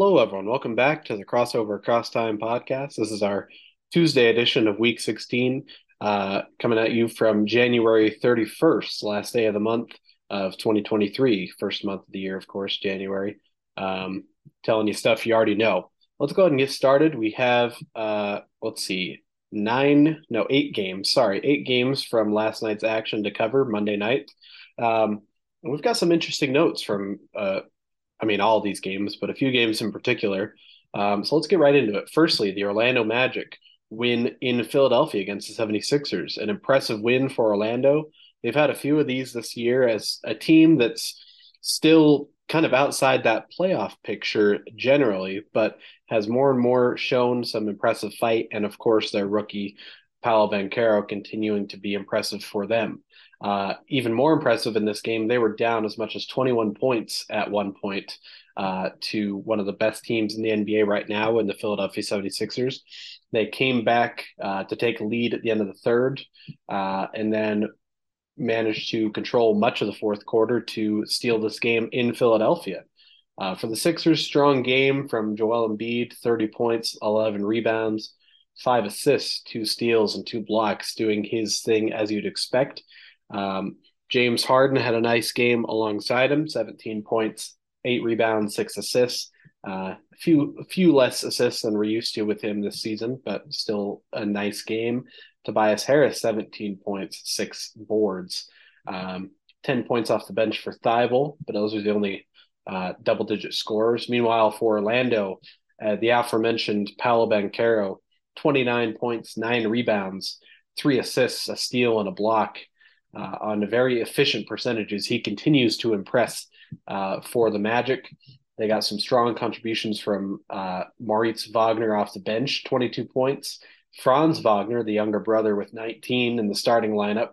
Hello, everyone. Welcome back to the Crossover Cross Time podcast. This is our Tuesday edition of Week 16, uh, coming at you from January 31st, last day of the month of 2023, first month of the year, of course, January. Um, telling you stuff you already know. Let's go ahead and get started. We have, uh, let's see, nine, no, eight games. Sorry, eight games from last night's action to cover Monday night. Um, we've got some interesting notes from uh, I mean, all these games, but a few games in particular. Um, so let's get right into it. Firstly, the Orlando Magic win in Philadelphia against the 76ers, an impressive win for Orlando. They've had a few of these this year as a team that's still kind of outside that playoff picture generally, but has more and more shown some impressive fight. And of course, their rookie, Paolo Banchero, continuing to be impressive for them. Uh, even more impressive in this game, they were down as much as 21 points at one point uh, to one of the best teams in the NBA right now in the Philadelphia 76ers. They came back uh, to take a lead at the end of the third uh, and then managed to control much of the fourth quarter to steal this game in Philadelphia. Uh, for the Sixers, strong game from Joel Embiid, 30 points, 11 rebounds, five assists, two steals, and two blocks, doing his thing as you'd expect. Um, James Harden had a nice game alongside him 17 points, eight rebounds, six assists. Uh, a few a few less assists than we're used to with him this season, but still a nice game. Tobias Harris, 17 points, six boards, um, 10 points off the bench for Thybulle, but those are the only uh, double digit scorers. Meanwhile, for Orlando, uh, the aforementioned Paolo Banchero, 29 points, nine rebounds, three assists, a steal, and a block uh, on very efficient percentages. He continues to impress uh, for the Magic. They got some strong contributions from uh, Moritz Wagner off the bench, 22 points. Franz Wagner, the younger brother, with 19 in the starting lineup,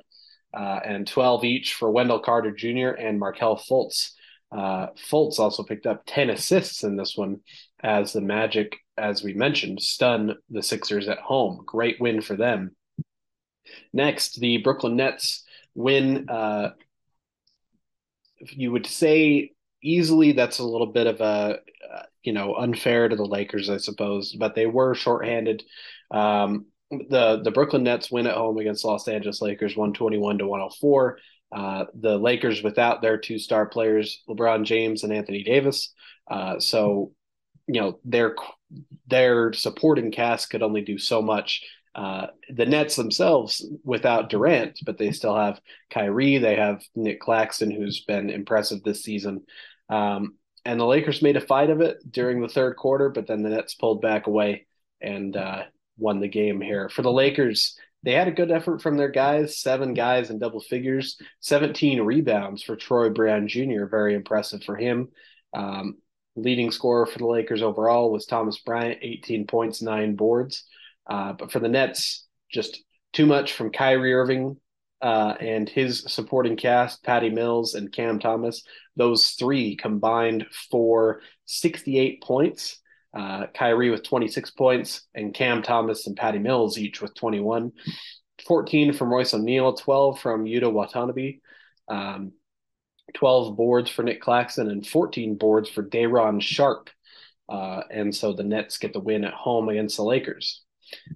uh, and 12 each for Wendell Carter Jr. and Markelle Fultz. Uh, Fultz also picked up 10 assists in this one as the Magic, as we mentioned, stun the Sixers at home. Great win for them. Next, the Brooklyn Nets win. Uh, you would say easily that's a little bit of a uh, you know unfair to the Lakers, I suppose, but they were shorthanded. Um, the the Brooklyn Nets win at home against Los Angeles Lakers, one twenty one to one hundred four. Uh, the Lakers without their two star players, LeBron James and Anthony Davis. Uh, so, you know, their their supporting cast could only do so much uh, the Nets themselves without Durant, but they still have Kyrie. They have Nick Claxton, who's been impressive this season. Um, and the Lakers made a fight of it during the third quarter, but then the Nets pulled back away and uh, won the game here. For the Lakers, they had a good effort from their guys, seven guys in double figures, 17 rebounds for Troy Brown Jr., very impressive for him. Um, leading scorer for the Lakers overall was Thomas Bryant, 18 points, nine boards. Uh, but for the Nets, just too much from Kyrie Irving uh, and his supporting cast, Patty Mills and Cam Thomas. Those three combined for 68 points. Uh, Kyrie with 26 points, and Cam Thomas and Patty Mills each with 21. 14 from Royce O'Neal, 12 from Yuta Watanabe, um, 12 boards for Nick Claxton, and 14 boards for Day'Ron Sharpe. Uh, and so the Nets get the win at home against the Lakers.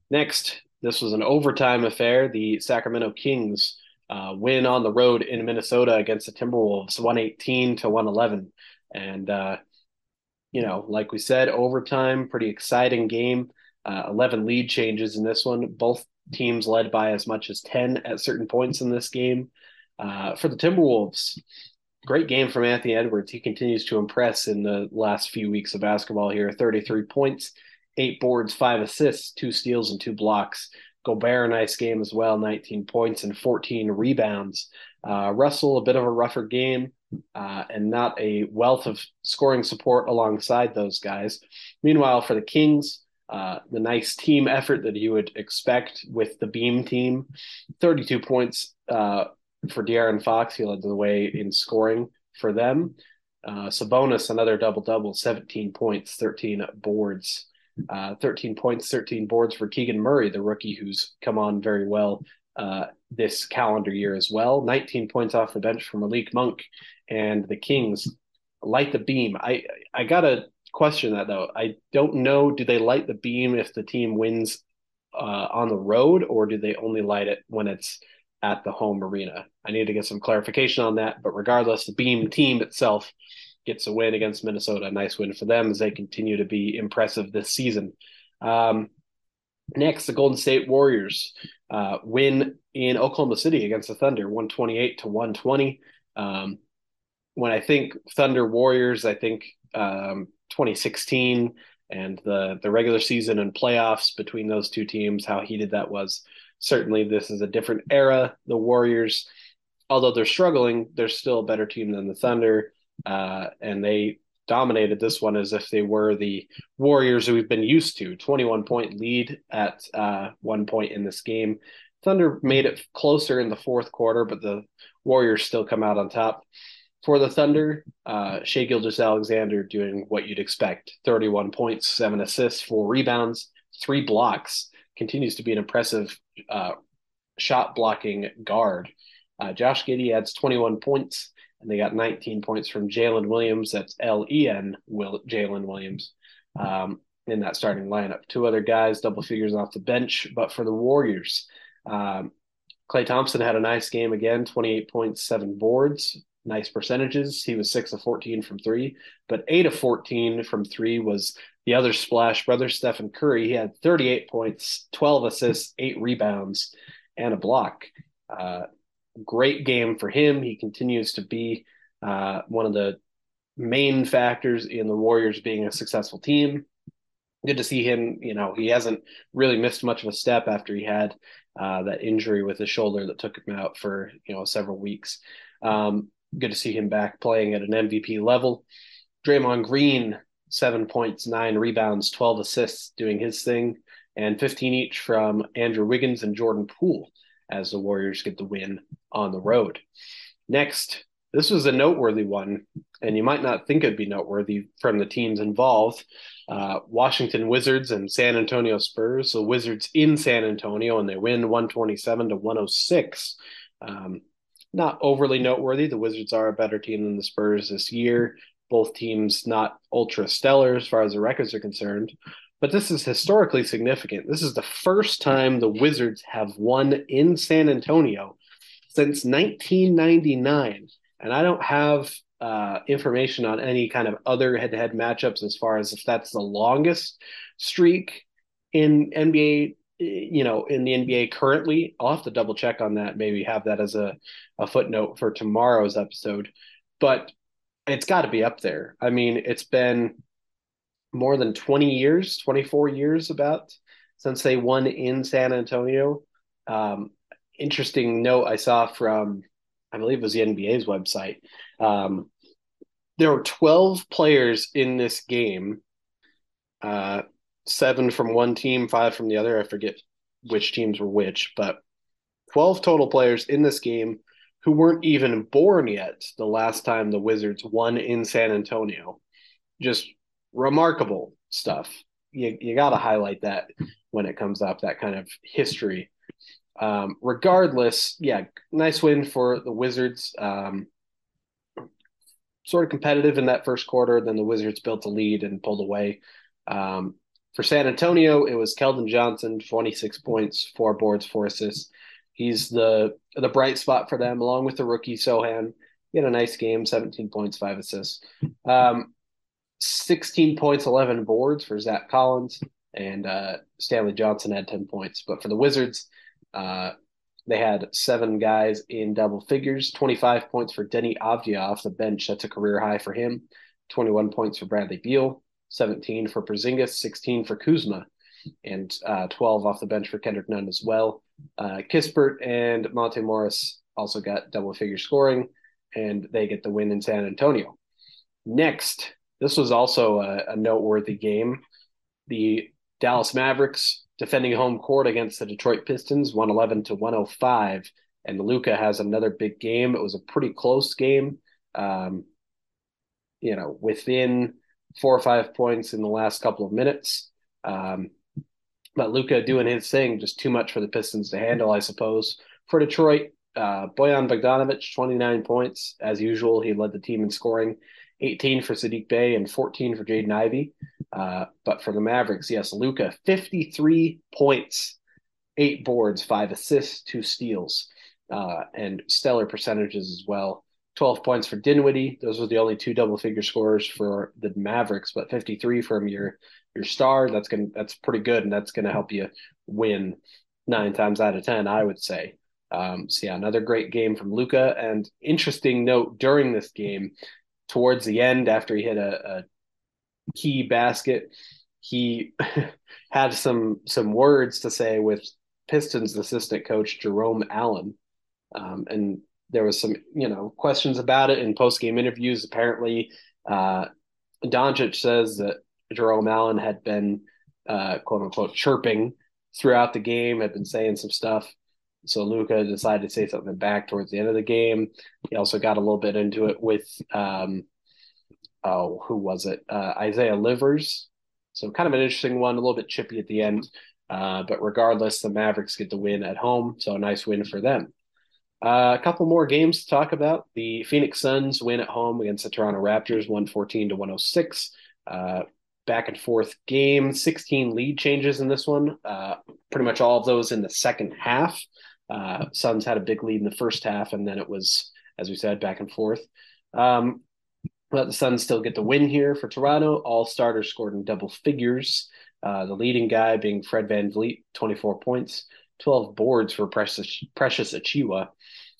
Next, this was an overtime affair. The Sacramento Kings uh, win on the road in Minnesota against the Timberwolves, 118 to 111. And, uh, you know, like we said, overtime, pretty exciting game. Uh, 11 lead changes in this one. Both teams led by as much as 10 at certain points in this game. Uh, for the Timberwolves, great game from Anthony Edwards. He continues to impress in the last few weeks of basketball here 33 points, eight boards, five assists, two steals, and two blocks. Gobert, a nice game as well, 19 points and 14 rebounds. Uh, Russell, a bit of a rougher game uh, and not a wealth of scoring support alongside those guys. Meanwhile, for the Kings, uh, the nice team effort that you would expect with the Beam team, 32 points uh, for De'Aaron Fox. He led the way in scoring for them. Uh, Sabonis, another double double, 17 points, 13 boards. Uh, 13 points, 13 boards for Keegan Murray, the rookie who's come on very well uh, this calendar year as well. 19 points off the bench for Malik Monk and the Kings light the beam. I I gotta question that though. I don't know. Do they light the beam if the team wins uh, on the road, or do they only light it when it's at the home arena? I need to get some clarification on that. But regardless, the beam team itself gets a win against Minnesota. A nice win for them as they continue to be impressive this season. Um, next, the Golden State Warriors uh, win in Oklahoma City against the Thunder, 128 to 120. Um, when I think Thunder Warriors, I think um, 2016 and the the regular season and playoffs between those two teams, how heated that was. Certainly, this is a different era. The Warriors, although they're struggling, they're still a better team than the Thunder, uh, and they dominated this one as if they were the Warriors who we've been used to. 21 point lead at uh, one point in this game. Thunder made it closer in the fourth quarter, but the Warriors still come out on top. For the Thunder, uh, Shai Gilgeous-Alexander doing what you'd expect 31 points, seven assists, four rebounds, three blocks. Continues to be an impressive uh, shot blocking guard. Uh, Josh Giddey adds 21 points, and they got 19 points from Jalen Williams. That's L E N, Will Jalen Williams, um, in that starting lineup. Two other guys, double figures off the bench. But for the Warriors, um, Klay Thompson had a nice game again 28 points, seven boards, nice percentages. He was six of 14 from three, but eight of 14 from three was the other splash brother, Stephen Curry. He had 38 points, 12 assists, eight rebounds, and a block. Uh, great game for him. He continues to be uh, one of the main factors in the Warriors being a successful team. Good to see him. You know, he hasn't really missed much of a step after he had uh, that injury with his shoulder that took him out for you know several weeks. Um, good to see him back playing at an MVP level. Draymond Green, seven points, nine rebounds, 12 assists, doing his thing, and 15 each from Andrew Wiggins and Jordan Poole as the Warriors get the win on the road. Next, this was a noteworthy one, and you might not think it'd be noteworthy from the teams involved. Uh, Washington Wizards and San Antonio Spurs. So Wizards in San Antonio, and they win 127 to 106. Um, not overly noteworthy. The Wizards are a better team than the Spurs this year. Both teams not ultra stellar as far as the records are concerned. But this is historically significant. This is the first time the Wizards have won in San Antonio since 1999. And I don't have uh, information on any kind of other head to head matchups as far as if that's the longest streak in NBA you know, in the NBA currently. I'll have to double check on that. Maybe have that as a, a footnote for tomorrow's episode. But it's got to be up there. I mean, it's been more than 20 years, 24 years about since they won in San Antonio. Um, interesting note I saw from, I believe it was the NBA's website. Um, there were 12 players in this game. Uh, seven from one team, five from the other. I forget which teams were which, but 12 total players in this game who weren't even born yet the last time the Wizards won in San Antonio. Just remarkable stuff. You, you got to highlight that when it comes up, that kind of history. Um, regardless, yeah, nice win for the Wizards. Um, sort of competitive in that first quarter. Then the Wizards built a lead and pulled away. Um, for San Antonio, it was Keldon Johnson, 26 points, four boards, four assists. He's the the bright spot for them, along with the rookie Sochan. He had a nice game, 17 points, five assists. Um, 16 points, 11 boards for Zach Collins, and uh, Stanley Johnson had 10 points. But for the Wizards, uh, they had seven guys in double figures, 25 points for Deni Avdija off the bench. That's a career high for him. 21 points for Bradley Beal, 17 for Porzingis, 16 for Kuzma, and uh, 12 off the bench for Kendrick Nunn as well. Uh, Kispert and Monte Morris also got double figure scoring, and they get the win in San Antonio. Next, this was also a, a noteworthy game. The Dallas Mavericks defending home court against the Detroit Pistons, 111 to 105. And Luka has another big game. It was a pretty close game. Um, you know, within four or five points in the last couple of minutes. Um, but Luka doing his thing, just too much for the Pistons to handle, I suppose. For Detroit, uh, Bojan Bogdanovic, 29 points. As usual, he led the team in scoring. 18 for Saddiq Bey and 14 for Jaden Ivey. Uh, but for the Mavericks, yes, Luka, 53 points, eight boards, five assists, two steals, uh, and stellar percentages as well. 12 points for Dinwiddie. Those were the only two double figure scores for the Mavericks, but 53 from your your star. That's gonna that's pretty good, and that's gonna help you win nine times out of ten, I would say. Um, so yeah, another great game from Luka. And interesting note during this game, towards the end, after he hit a, a key basket, he had some some words to say with Pistons assistant coach Jerome Allen, um, and there was some you know questions about it in post game interviews. Apparently, uh, Doncic says that Jerome Allen had been uh, quote unquote chirping throughout the game, had been saying some stuff. So Luka decided to say something back towards the end of the game. He also got a little bit into it with um, oh, who was it? Uh, Isaiah Livers. So kind of an interesting one, a little bit chippy at the end. Uh, but regardless, the Mavericks get the win at home. So a nice win for them. Uh, a couple more games to talk about. The Phoenix Suns win at home against the Toronto Raptors, 114 to 106. Uh, back and forth game, 16 lead changes in this one. Uh, pretty much all of those in the second half. Uh, Suns had a big lead in the first half, and then it was, as we said, back and forth. Um, but the Suns still get the win here for Toronto. All starters scored in double figures. Uh, the leading guy being Fred VanVleet, 24 points, 12 boards for Precious, Precious Achiuwa,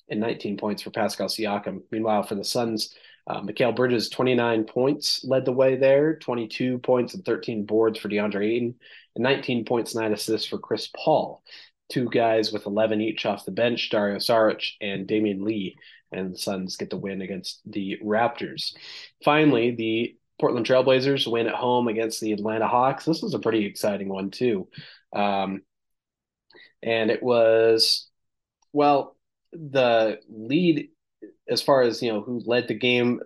and 19 points for Pascal Siakam. Meanwhile, for the Suns, uh, Mikal Bridges, 29 points, led the way there, 22 points and 13 boards for DeAndre Ayton, and 19 points, nine assists for Chris Paul. Two guys with 11 each off the bench, Dario Saric and Damion Lee, and the Suns get the win against the Raptors. Finally, the Portland Trailblazers win at home against the Atlanta Hawks. This was a pretty exciting one, too. Um, and it was, well, the lead as far as you know who led the game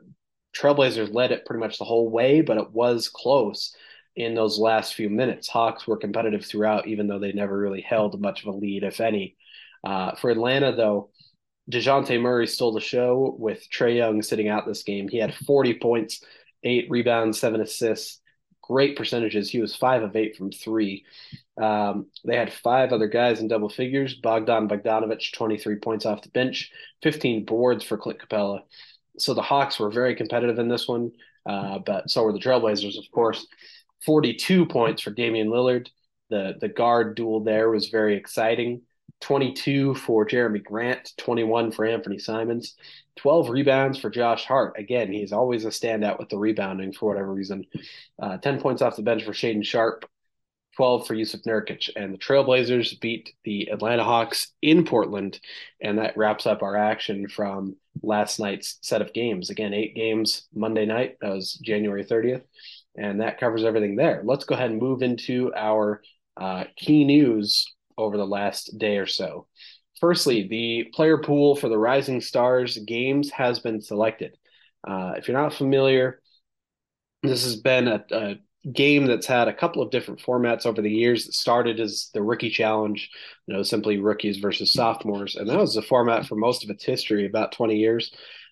trailblazers led it pretty much the whole way but it was close in those last few minutes hawks were competitive throughout even though they never really held much of a lead if any uh, for atlanta though DeJounte Murray stole the show with Trae Young sitting out this game. He had 40 points, eight rebounds, seven assists, great percentages. He was five of eight from three. Um, they had five other guys in double figures. Bogdan Bogdanovic, 23 points off the bench, 15 boards for Clint Capela. So the Hawks were very competitive in this one, uh, but so were the Trailblazers, of course. 42 points for Damian Lillard. The the guard duel there was very exciting. 22 for Jerami Grant, 21 for Anthony Simons, 12 rebounds for Josh Hart. Again, he's always a standout with the rebounding for whatever reason. Uh, 10 points off the bench for Shaedon Sharpe, 12 for Jusuf Nurkic. And the Trailblazers beat the Atlanta Hawks in Portland. And that wraps up our action from last night's set of games. Again, eight games Monday night. That was January 30th. And that covers everything there. Let's go ahead and move into our uh, key news over the last day or so. Firstly, the player pool for the Rising Stars games has been selected. Uh, if you're not familiar, this has been a, a, game that's had a couple of different formats over the years. It started as the Rookie Challenge, you know, simply rookies versus sophomores, and that was the format for most of its history, about 20 years.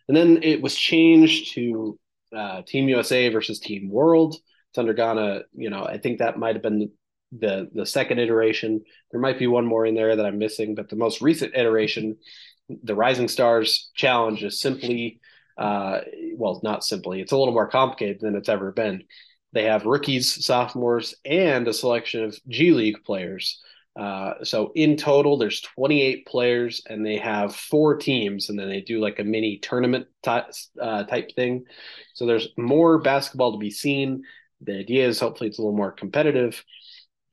And then it was changed to uh, Team USA versus Team World. It's undergone a, you know, I think that might have been the the second iteration. There might be one more in there that I'm missing, but the most recent iteration, the Rising Stars Challenge, is simply, uh, well, not simply. It's a little more complicated than it's ever been. They have rookies, sophomores, and a selection of G League players. Uh, so in total, there's 28 players, and they have four teams, and then they do like a mini tournament type, uh, type thing. So there's more basketball to be seen. The idea is hopefully it's a little more competitive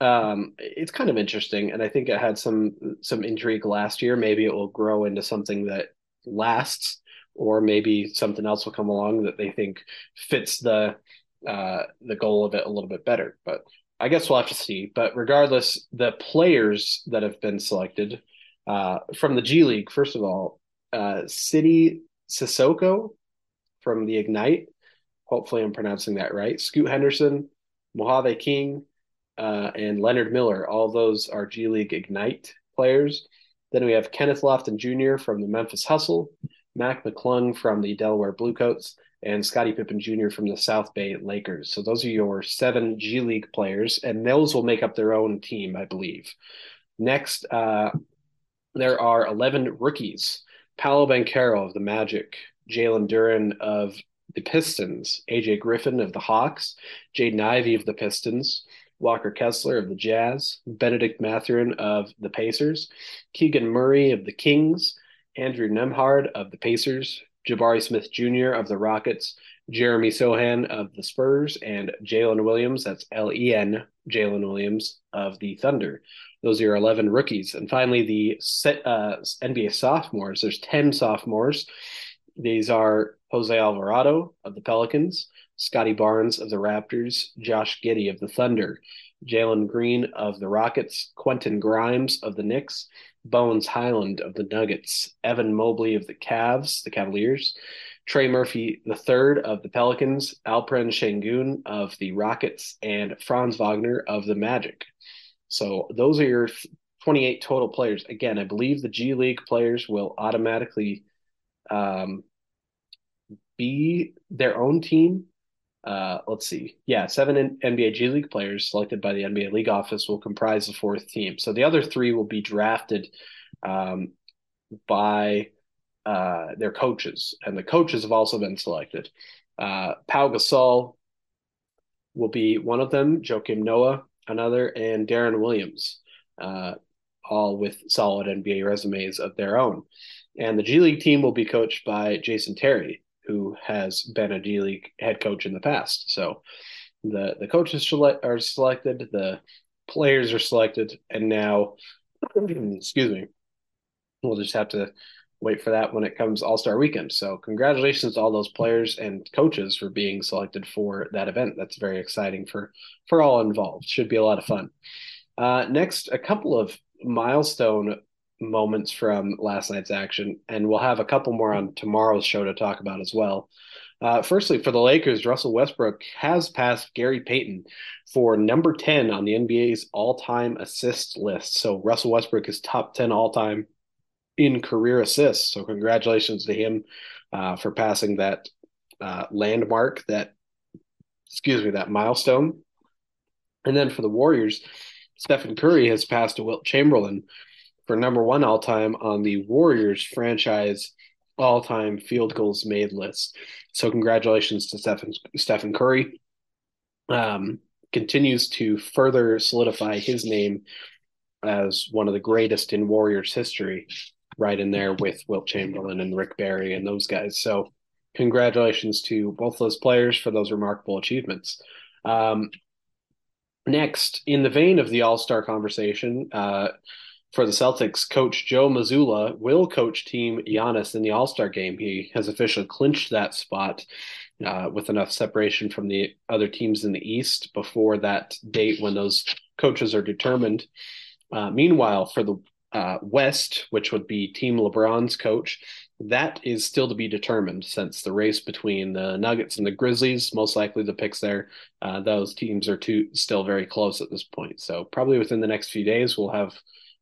um, it's kind of interesting, and I think it had some some intrigue last year. Maybe it will grow into something that lasts, or maybe something else will come along that they think fits the uh, the goal of it a little bit better. But I guess we'll have to see. But regardless, the players that have been selected uh, from the G League, first of all, uh, Sidy Cissoko from the Ignite. Hopefully, I'm pronouncing that right. Scoot Henderson, Mojave King, uh, and Leonard Miller. All those are G League Ignite players. Then we have Kenneth Lofton Jr. from the Memphis Hustle, Mac McClung from the Delaware Bluecoats, and Scottie Pippen Jr. from the South Bay Lakers. So those are your seven G League players, and those will make up their own team, I believe. Next, uh, there are 11 rookies. Paolo Banchero of the Magic, Jalen Duren of the Pistons, AJ Griffin of the Hawks, Jaden Ivey of the Pistons, Walker Kessler of the Jazz, Benedict Mathurin of the Pacers, Keegan Murray of the Kings, Andrew Nembhard of the Pacers, Jabari Smith Jr. of the Rockets, Jeremy Sochan of the Spurs, and Jalen Williams, that's L E N, Jalen Williams of the Thunder. Those are your 11 rookies. And finally, the set, uh, NBA sophomores. There's 10 sophomores. These are Jose Alvarado of the Pelicans, Scottie Barnes of the Raptors, Josh Giddey of the Thunder, Jalen Green of the Rockets, Quentin Grimes of the Knicks, Bones Hyland of the Nuggets, Evan Mobley of the Cavs, the Cavaliers, Trey Murphy III of the Pelicans, Alperen Sengun of the Rockets, and Franz Wagner of the Magic. So those are your 28 total players. Again, I believe the G League players will automatically um, be their own team. Uh, let's see. Yeah, seven NBA G League players selected by the NBA League Office will comprise the fourth team. So the other three will be drafted um, by uh, their coaches, and the coaches have also been selected. Uh, Pau Gasol will be one of them. Joakim Noah, another, and Deron Williams, uh, all with solid NBA resumes of their own. And the G League team will be coached by Jason Terry, who has been a G League head coach in the past. So the the coaches are selected, the players are selected, and now, excuse me, we'll just have to wait for that when it comes All Star Weekend. So congratulations to all those players and coaches for being selected for that event. That's very exciting for for all involved. Should be a lot of fun. Uh, next, a couple of milestone moments from last night's action, and we'll have a couple more on tomorrow's show to talk about as well. Uh, firstly, for the Lakers, Russell Westbrook has passed Gary Payton for number 10 on the NBA's all time assist list. So Russell Westbrook is top 10 all time in career assists. So congratulations to him uh, for passing that uh, landmark, that, excuse me, that milestone. And then for the Warriors, Stephen Curry has passed to Wilt Chamberlain for number one all time on the Warriors franchise all time field goals made list. So congratulations to Stephen Stephen Curry. Um, continues to further solidify his name as one of the greatest in Warriors history, right in there with Wilt Chamberlain and Rick Barry and those guys. So congratulations to both those players for those remarkable achievements. Um, next, in the vein of the All Star conversation, uh, for the Celtics, coach Joe Mazzulla will coach team Giannis in the All Star game. He has officially clinched that spot uh, with enough separation from the other teams in the East before that date when those coaches are determined. Uh, meanwhile, for the uh, West, which would be Team LeBron's coach, that is still to be determined since the race between the Nuggets and the Grizzlies, most likely the picks there, uh, those teams are two, still very close at this point. So, probably within the next few days, we'll have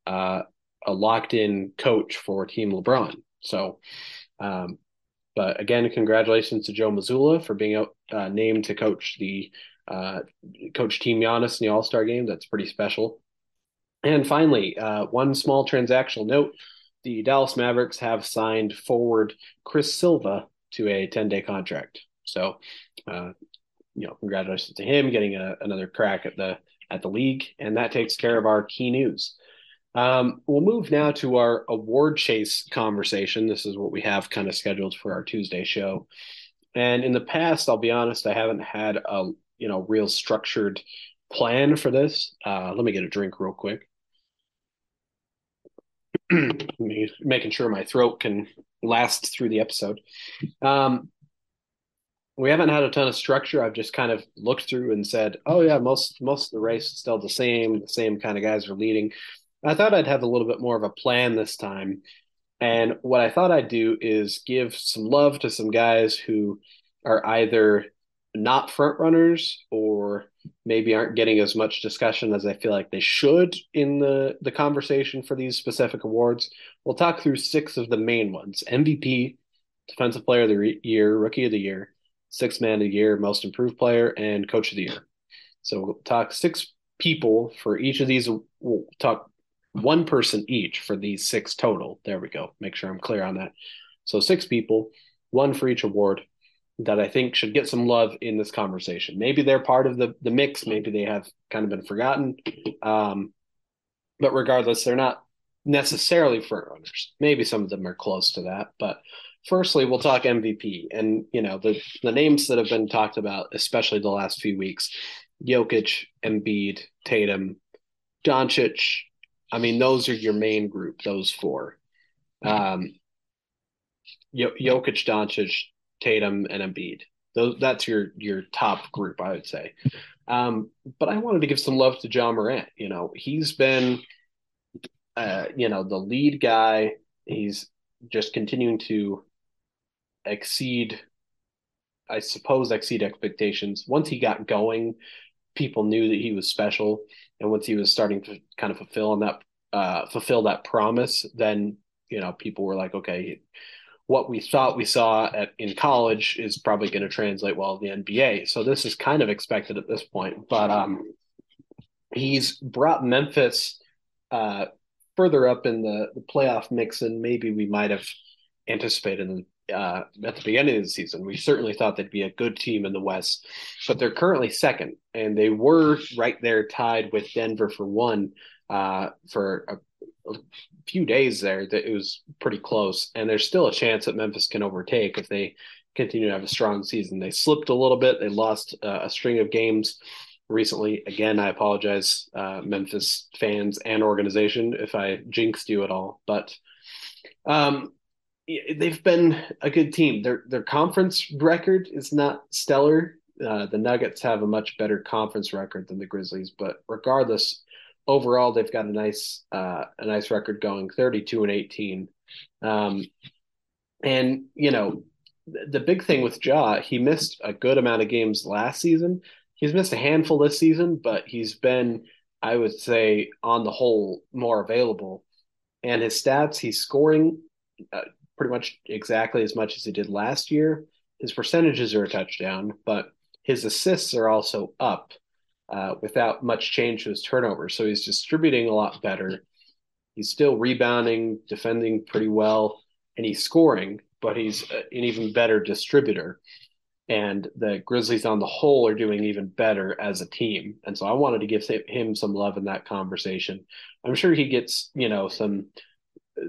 uh, a locked in coach for Team LeBron. So, um, but again, congratulations to Joe Mazzulla for being uh, named to coach the uh, coach Team Giannis in the All Star game. That's pretty special. And finally, uh, one small transactional note: the Dallas Mavericks have signed forward Chris Silva to a 10 day contract. So, uh, you know, congratulations to him getting a, another crack at the at the league, and that takes care of our key news. Um, we'll move now to our award chase conversation. This is what we have kind of scheduled for our Tuesday show. And in the past, I'll be honest, I haven't had a you know real structured plan for this. Uh, let me get a drink real quick. Making sure my throat can last through the episode. Um, we haven't had a ton of structure. I've just kind of looked through and said, "Oh yeah, most most of the race is still the same. The same kind of guys are leading." I thought I'd have a little bit more of a plan this time. And what I thought I'd do is give some love to some guys who are either not front runners or maybe aren't getting as much discussion as I feel like they should in the the conversation for these specific awards. We'll talk through six of the main ones: MVP, Defensive Player of the Year, Rookie of the Year, six man of the year, most improved player, and coach of the year. So we'll talk six people for each of these. We'll talk one person each for these six total. There we go. Make sure I'm clear on that. So six people, one for each award that I think should get some love in this conversation. Maybe they're part of the the mix. Maybe they have kind of been forgotten. Um, but regardless, they're not necessarily front runners. Maybe some of them are close to that. But firstly, we'll talk MVP, and you know the the names that have been talked about, especially the last few weeks: Jokic, Embiid, Tatum, Doncic. I mean, those are your main group. Those four. Um, Jokic, Doncic, Tatum, and Embiid. Those that's your your top group, I would say. Um, but I wanted to give some love to John Morant. You know, he's been, uh, you know, the lead guy. He's just continuing to exceed, I suppose, exceed expectations. Once he got going, people knew that he was special, and once he was starting to kind of fulfill on that, uh, fulfill that promise, then you know, people were like, okay, what we thought we saw at in college is probably going to translate well in the NBA. So this is kind of expected at this point. But um, he's brought Memphis uh, further up in the, the playoff mix than maybe we might have anticipated uh, at the beginning of the season. We certainly thought they'd be a good team in the West, but they're currently second, and they were right there tied with Denver for one uh, for a, a few days there that it was pretty close, and there's still a chance that Memphis can overtake if they continue to have a strong season. They slipped a little bit. They lost uh, a string of games recently. Again, I apologize, uh, Memphis fans and organization, if I jinxed you at all. But um, they've been a good team. Their their conference record is not stellar. Uh, the Nuggets have a much better conference record than the Grizzlies, but regardless, overall they've got a nice uh, a nice record going 32 and 18 um, and you know the big thing with Ja he missed a good amount of games last season he's missed a handful this season but he's been I would say on the whole more available and his stats he's scoring uh, pretty much exactly as much as he did last year his percentages are a touchdown but his assists are also up uh, without much change to his turnover. So he's distributing a lot better. He's still rebounding, defending pretty well, and he's scoring, but he's an even better distributor. And the Grizzlies on the whole are doing even better as a team. And so I wanted to give him some love in that conversation. I'm sure he gets, you know, some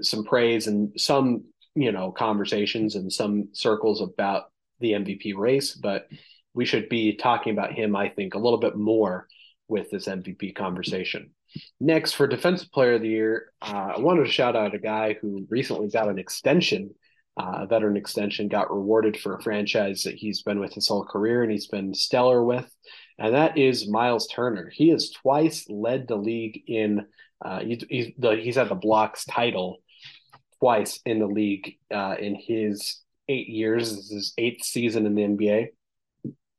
some praise and some, you know, conversations in some circles about the MVP race, but we should be talking about him, I think, a little bit more with this MVP conversation. Next, for Defensive Player of the Year, uh, I wanted to shout out a guy who recently got an extension, uh, a veteran extension, got rewarded for a franchise that he's been with his whole career and he's been stellar with, and that is Miles Turner. He has twice led the league in, uh, he, he's, the, he's had the blocks title twice in the league uh, in his eight years. This is his eighth season in the NBA.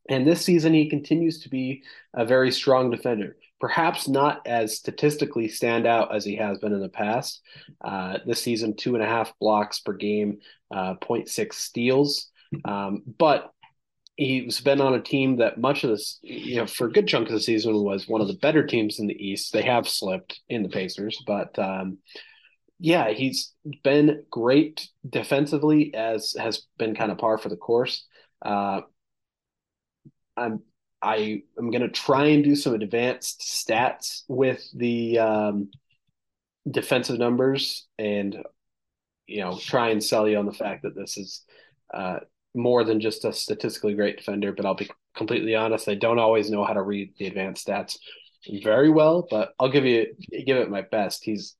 And this season, he continues to be a very strong defender. Perhaps not as statistically stand out as he has been in the past. Uh, this season, two and a half blocks per game, uh, 0.6 steals. Um, but he's been on a team that much of this, you know, for a good chunk of the season was one of the better teams in the East. They have slipped in the Pacers, but um, yeah, he's been great defensively, as has been kind of par for the course. Uh, I'm I am going to try and do some advanced stats with the um, defensive numbers and you know try and sell you on the fact that this is uh, more than just a statistically great defender. But I'll be completely honest, I don't always know how to read the advanced stats very well. But I'll give you give it my best. He's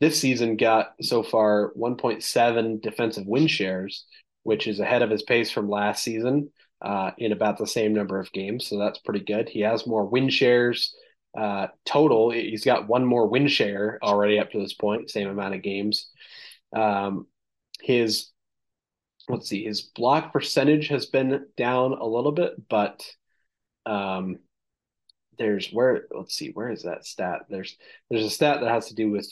this season got so far 1.7 defensive win shares, which is ahead of his pace from last season uh, in about the same number of games. So that's pretty good. He has more win shares uh, total. He's got one more win share already up to this point, same amount of games. Um, his let's see, his block percentage has been down a little bit, but um, there's where let's see, where is that stat? There's there's a stat that has to do with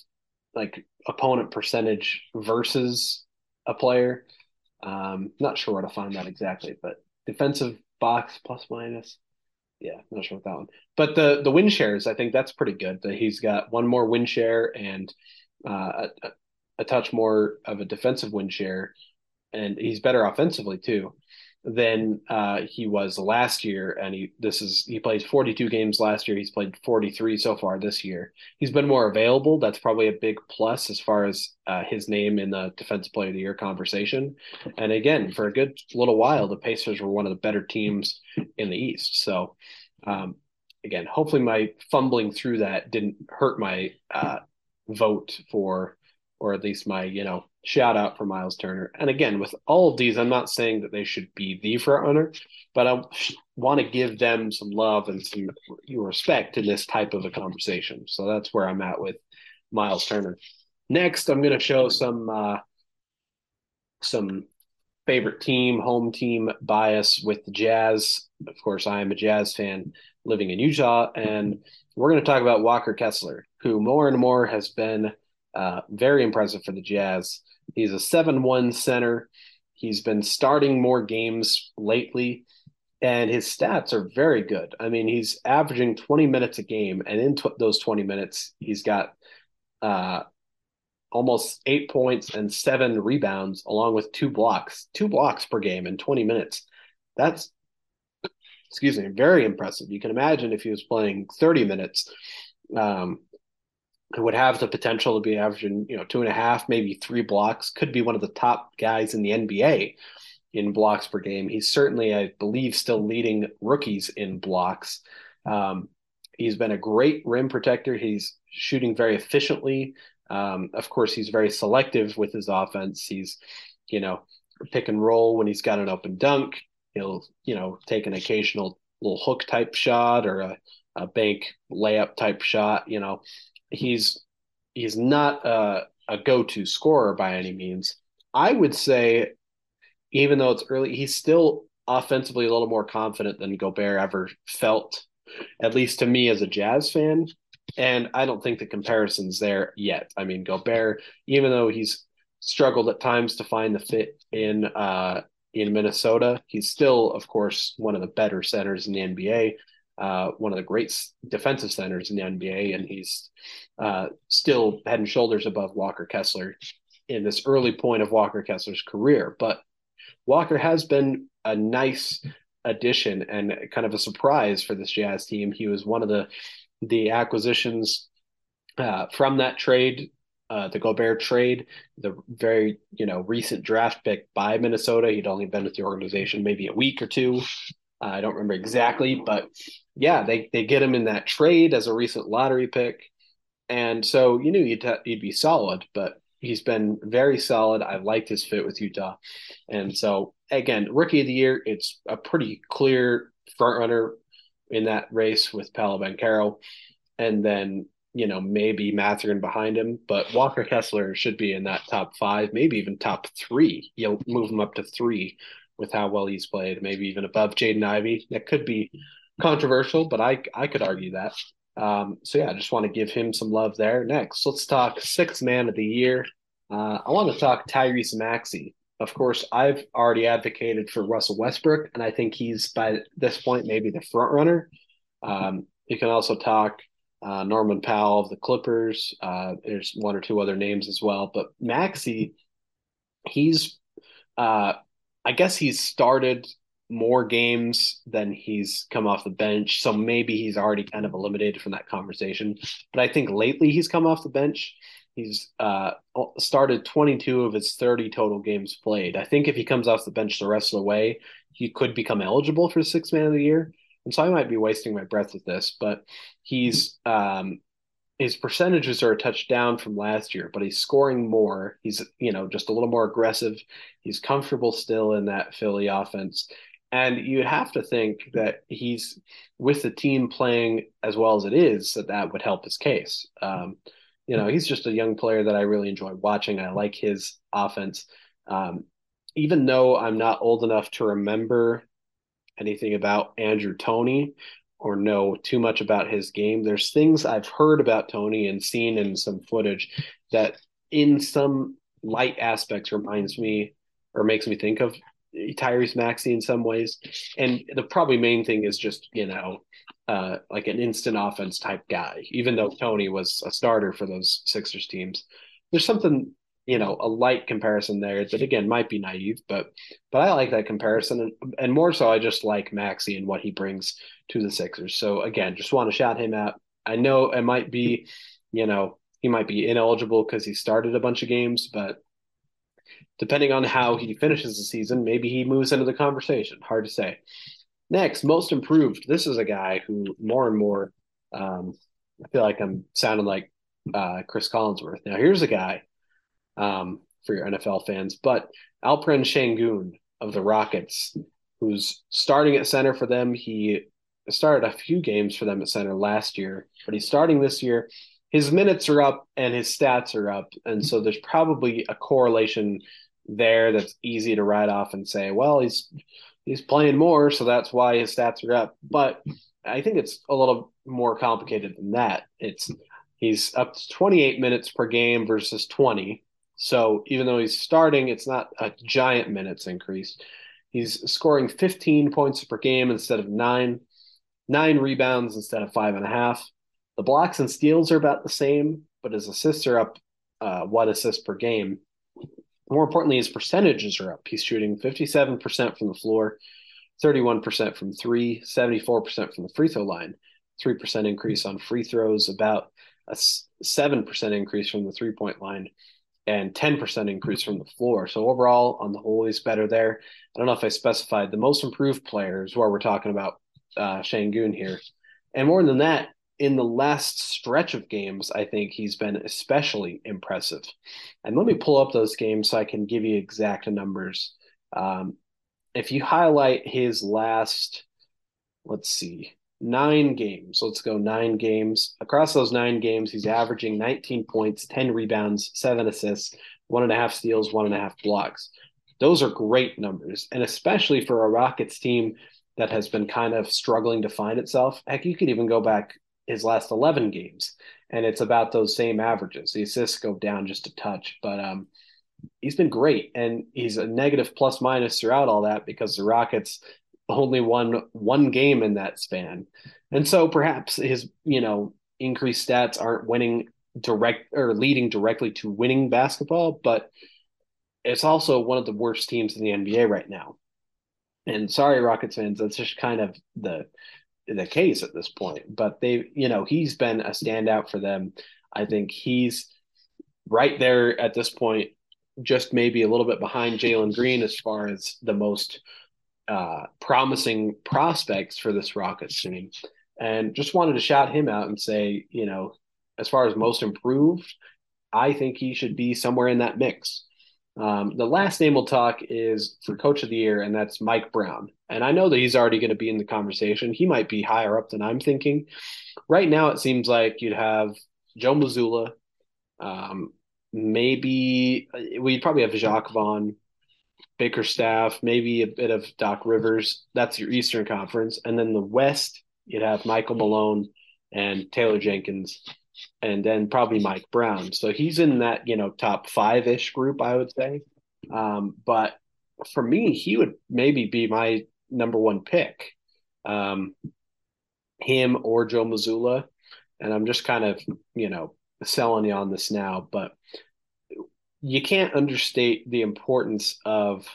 like opponent percentage versus a player. Um, not sure where to find that exactly, but defensive box plus minus. Yeah, not sure with that one. But the the win shares, I think that's pretty good. That he's got one more win share and uh, a, a touch more of a defensive win share, and he's better offensively too than uh, he was last year. And he this is he played 42 games last year. He's played 43 so far this year. He's been more available. That's probably a big plus as far as uh, his name in the defensive player of the year conversation. And again, for a good little while, the Pacers were one of the better teams in the East. So. Um, again, hopefully my fumbling through that didn't hurt my uh, vote for, or at least my, you know, shout out for Miles Turner. And again, with all of these, I'm not saying that they should be the front runner, but I want to give them some love and some respect in this type of a conversation. So that's where I'm at with Miles Turner. Next, I'm going to show some uh, some favorite team, home team bias with the Jazz. Of course, I am a Jazz fan living in Utah, and we're going to talk about Walker Kessler, who more and more has been uh, very impressive for the Jazz. He's a 7 1 center. He's been starting more games lately, and his stats are very good. I mean, he's averaging 20 minutes a game, and in t- those 20 minutes, he's got uh, almost eight points and seven rebounds, along with two blocks, two blocks per game in 20 minutes. That's, excuse me, very impressive. You can imagine if he was playing 30 minutes, um, would have the potential to be averaging, you know, two and a half, maybe three blocks, could be one of the top guys in the NBA in blocks per game. He's certainly, I believe, still leading rookies in blocks. Um, he's been a great rim protector. He's shooting very efficiently. Um, of course, he's very selective with his offense. He's, you know, pick and roll when he's got an open dunk. He'll, you know, take an occasional little hook type shot or a, a bank layup type shot. You know, he's he's not a, a go-to scorer by any means. I would say, even though it's early, he's still offensively a little more confident than Gobert ever felt, at least to me as a Jazz fan. And I don't think the comparison's there yet. I mean, Gobert, even though he's struggled at times to find the fit in uh, in Minnesota, he's still, of course, one of the better centers in the NBA uh, one of the great defensive centers in the NBA, and he's uh, still head and shoulders above Walker Kessler in this early point of Walker Kessler's career. But Walker has been a nice addition and kind of a surprise for this Jazz team. He was one of the the acquisitions uh, from that trade, uh, the Gobert trade, the very you know recent draft pick by Minnesota. He'd only been with the organization maybe a week or two. I don't remember exactly, but yeah, they they get him in that trade as a recent lottery pick, and so you knew he'd he'd be solid. But he's been very solid. I liked his fit with Utah, and so again, rookie of the year, it's a pretty clear front runner in that race with Paolo Banchero, and then you know maybe Mathurin behind him, but Walker Kessler should be in that top five, maybe even top three. You'll move him up to three with how well he's played, maybe even above Jaden Ivey. That could be controversial, but I I could argue that. Um, so yeah, I just want to give him some love there. Next, let's talk sixth man of the year. Uh, I want to talk Tyrese Maxey. Of course, I've already advocated for Russell Westbrook, and I think he's by this point maybe the front runner. Um, you can also talk uh, Norman Powell of the Clippers. Uh, there's one or two other names as well, but Maxey, he's uh, I guess he's started more games than he's come off the bench. So maybe he's already kind of eliminated from that conversation. But I think lately he's come off the bench. He's uh, started 22 of his 30 total games played. I think if he comes off the bench the rest of the way, he could become eligible for six man of the year. And so I might be wasting my breath with this, but he's um, his percentages are a touch down from last year, but he's scoring more. He's, you know, just a little more aggressive. He's comfortable still in that Philly offense. And you'd have to think that he's with the team playing as well as it is, that that would help his case. Um, you know, he's just a young player that I really enjoy watching. I like his offense. Um, even though I'm not old enough to remember anything about Andrew Toney or know too much about his game. There's things I've heard about Toney and seen in some footage that, in some light aspects, reminds me or makes me think of Tyrese Maxey in some ways. And the probably main thing is just, you know, uh, like an instant offense type guy, even though Toney was a starter for those Sixers teams. There's something, you know, a light comparison there that again might be naive, but but I like that comparison. And, and more so I just like Maxey and what he brings to the Sixers. So again, just want to shout him out. I know it might be, you know, he might be ineligible because he started a bunch of games, but depending on how he finishes the season, maybe he moves into the conversation. Hard to say. Next, most improved. This is a guy who more and more, um, I feel like I'm sounding like uh, Chris Collinsworth. Now, here's a guy um, for your NFL fans, but Alperen Sengun of the Rockets, who's starting at center for them. He started a few games for them at center last year, but he's starting this year his minutes are up and his stats are up. And so there's probably a correlation there that's easy to write off and say, well, he's he's playing more, so that's why his stats are up. But I think it's a little more complicated than that. It's he's up to 28 minutes per game versus 20. So even though he's starting, it's not a giant minutes increase. He's scoring 15 points per game instead of nine, nine rebounds instead of five and a half. The blocks and steals are about the same, but his assists are up uh, one assist per game. More importantly, his percentages are up. He's shooting 57% from the floor, 31% from three, 74% from the free throw line, 3% increase on free throws, about a 7% increase from the three point line, and 10% increase from the floor. So overall, on the whole, he's better there. I don't know if I specified the most improved players where we're talking about uh, Sengun here. And more than that, in the last stretch of games, I think he's been especially impressive. And let me pull up those games so I can give you exact numbers. Um, if you highlight his last, let's see, nine games, let's go nine games. Across those nine games, he's averaging 19 points, 10 rebounds, seven assists, one and a half steals, one and a half blocks. Those are great numbers. And especially for a Rockets team that has been kind of struggling to find itself. Heck, you could even go back his last 11 games and it's about those same averages. The assists go down just a touch but um he's been great and he's a negative plus minus throughout all that because the rockets only won one game in that span. And so perhaps his you know increased stats aren't winning direct or leading directly to winning basketball but it's also one of the worst teams in the nba right now. And sorry rockets fans that's just kind of the the case at this point. But they, you know, he's been a standout for them. I think he's right there at this point, just maybe a little bit behind Jalen Green as far as the most uh, promising prospects for this Rockets team. And just wanted to shout him out and say, you know, as far as most improved, I think he should be somewhere in that mix. Um, the last name we'll talk is for Coach of the Year, and that's Mike Brown. And I know that he's already going to be in the conversation. He might be higher up than I'm thinking. Right now, it seems like you'd have Joe Mazzulla, um, maybe we'd probably have Jacque Vaughn, Bickerstaff, maybe a bit of Doc Rivers. That's your Eastern Conference, and then the West, you'd have Michael Malone and Taylor Jenkins and then probably Mike Brown. So he's in that, you know, top five ish group, I would say. Um, but for me, he would maybe be my number one pick. Um, him or Joe Mazzulla. And I'm just kind of, you know, selling you on this now, but you can't understate the importance of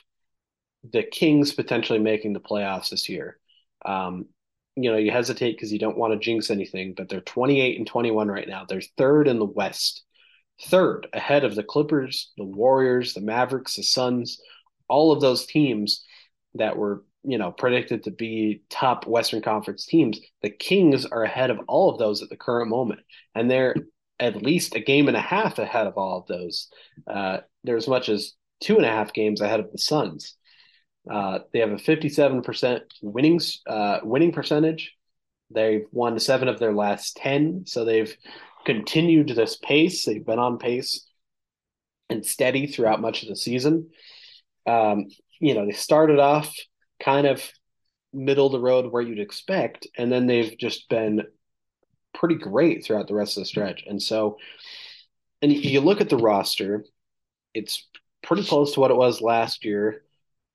the Kings potentially making the playoffs this year. Um, you know, you hesitate because you don't want to jinx anything, but they're 28 and 21 right now. They're third in the West, third ahead of the Clippers, the Warriors, the Mavericks, the Suns, all of those teams that were, you know, predicted to be top Western Conference teams. The Kings are ahead of all of those at the current moment, and they're at least a game and a half ahead of all of those. Uh, they're as much as two and a half games ahead of the Suns. Uh, they have a 57% winning uh, winning percentage. They've won seven of their last 10. So they've continued this pace. They've been on pace and steady throughout much of the season. Um, you know, they started off kind of middle of the road where you'd expect, and then they've just been pretty great throughout the rest of the stretch. And so, and you look at the roster, it's pretty close to what it was last year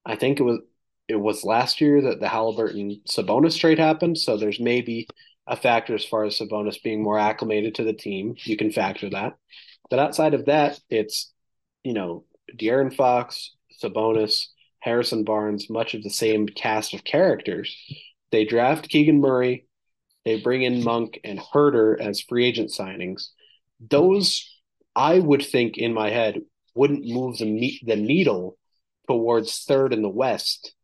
I think it was it was last year that the Halliburton Sabonis trade happened. So there's maybe a factor as far as Sabonis being more acclimated to the team. You can factor that. But outside of that, it's, you know, De'Aaron Fox, Sabonis, Harrison Barnes, much of the same cast of characters. They draft Keegan Murray, they bring in Monk and Huerter as free agent signings. Those, I would think in my head, wouldn't move the, the needle towards third in the West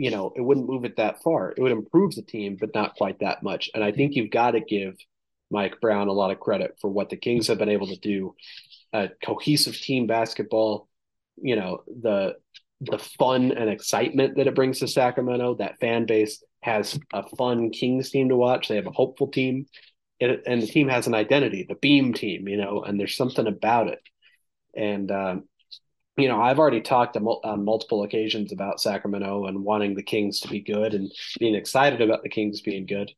you know, it wouldn't move it that far. It would improve the team, but not quite that much. And I think you've got to give Mike Brown a lot of credit for what the Kings have been able to do. A cohesive team basketball, you know, the the fun and excitement that it brings to Sacramento. That fan base has a fun Kings team to watch. They have a hopeful team, it, and the team has an identity, the Beam team, you know, and there's something about it. And um, you know, I've already talked on multiple occasions about Sacramento and wanting the Kings to be good and being excited about the Kings being good.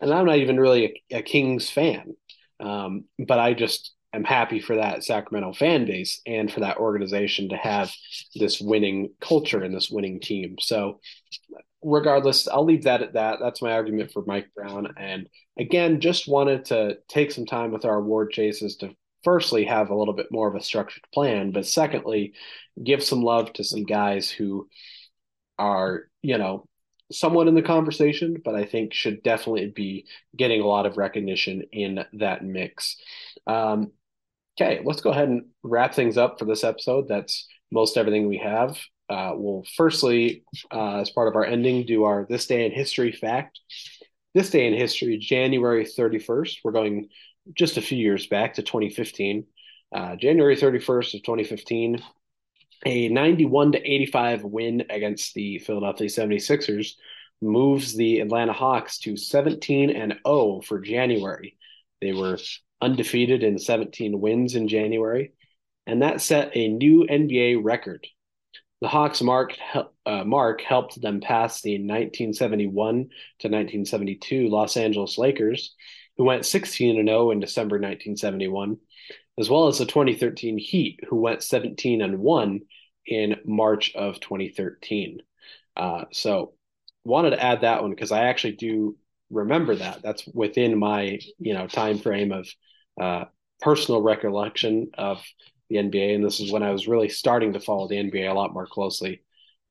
And I'm not even really a, a Kings fan, um, but I just am happy for that Sacramento fan base and for that organization to have this winning culture and this winning team. So, regardless, I'll leave that at that. That's my argument for Mike Brown. And again, just wanted to take some time with our award chases to firstly have a little bit more of a structured plan, but secondly, give some love to some guys who are, you know, somewhat in the conversation, but I think should definitely be getting a lot of recognition in that mix. Um, okay, let's go ahead and wrap things up for this episode. That's most everything we have. Uh, we'll firstly, uh, as part of our ending, do our This Day in History fact. This day in history, January 31st, we're going just a few years back to 2015. Uh, January 31st of 2015, a 91 to 85 win against the Philadelphia 76ers moves the Atlanta Hawks to 17 and 0 for January. They were undefeated in 17 wins in January, and that set a new NBA record. The Hawks mark, uh, mark helped them pass the 1971 to 1972 Los Angeles Lakers, who went 16 and 0 in December 1971, as well as the 2013 Heat, who went 17 and 1 in March of 2013. Uh, so, wanted to add that one because I actually do remember that. That's within my you know time frame of uh, personal recollection of the NBA, and this is when I was really starting to follow the NBA a lot more closely.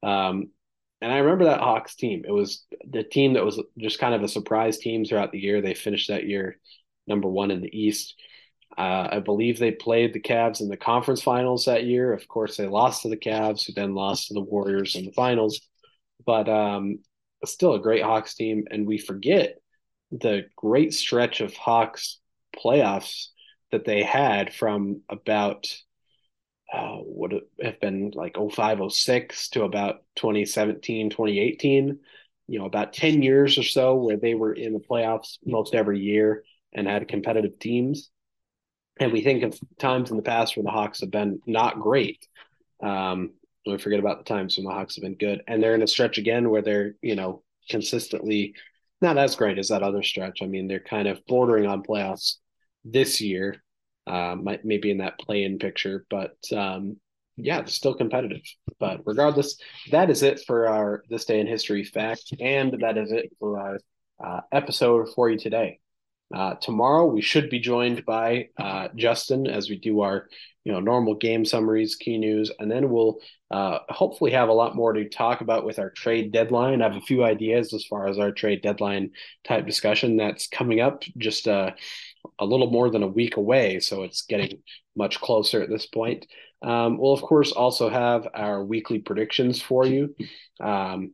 Um, and I remember that Hawks team. It was the team that was just kind of a surprise team throughout the year. They finished that year number one in the East. Uh, I believe they played the Cavs in the conference finals that year. Of course, they lost to the Cavs, who then lost to the Warriors in the finals. But um, still a great Hawks team. And we forget the great stretch of Hawks playoffs that they had from about uh, would have been like 05, 06 to about 2017, 2018, you know, about 10 years or so where they were in the playoffs most every year and had competitive teams. And we think of times in the past where the Hawks have been not great. Um, we forget about the times when the Hawks have been good. And they're in a stretch again where they're, you know, consistently not as great as that other stretch. I mean, they're kind of bordering on playoffs this year uh, maybe in that play-in picture, but um, yeah, still competitive. But regardless, that is it for our this day in history fact, and that is it for our uh, episode for you today. Uh, tomorrow we should be joined by uh, Justin as we do our you know normal game summaries, key news, and then we'll uh, hopefully have a lot more to talk about with our trade deadline. I have a few ideas as far as our trade deadline type discussion that's coming up just uh, a little more than a week away, so it's getting much closer at this point. Um, we'll of course also have our weekly predictions for you. Um,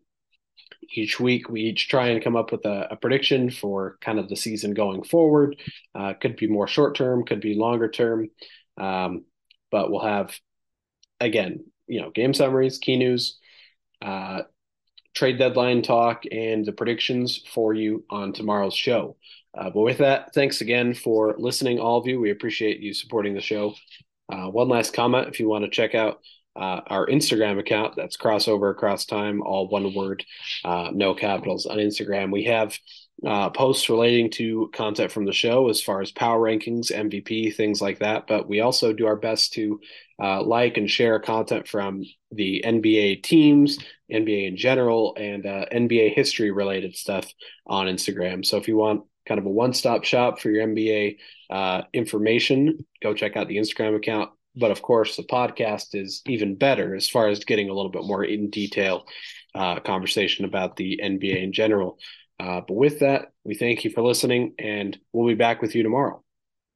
each week we each try and come up with a, a prediction for kind of the season going forward. Uh, could be more short term, could be longer term, um, but we'll have again, you know, game summaries, key news, uh, trade deadline talk, and the predictions for you on tomorrow's show. Uh, but with that, thanks again for listening, all of you. We appreciate you supporting the show. Uh, one last comment if you want to check out uh, our Instagram account, that's crossover across time, all one word, uh, no capitals on Instagram. We have uh, posts relating to content from the show as far as power rankings, MVP, things like that. But we also do our best to uh, like and share content from the NBA teams, NBA in general, and uh, NBA history related stuff on Instagram. So if you want kind of a one stop shop for your NBA uh, information, go check out the Instagram account. But of course, the podcast is even better as far as getting a little bit more in detail uh, conversation about the NBA in general. Uh, but with that, we thank you for listening, and we'll be back with you tomorrow.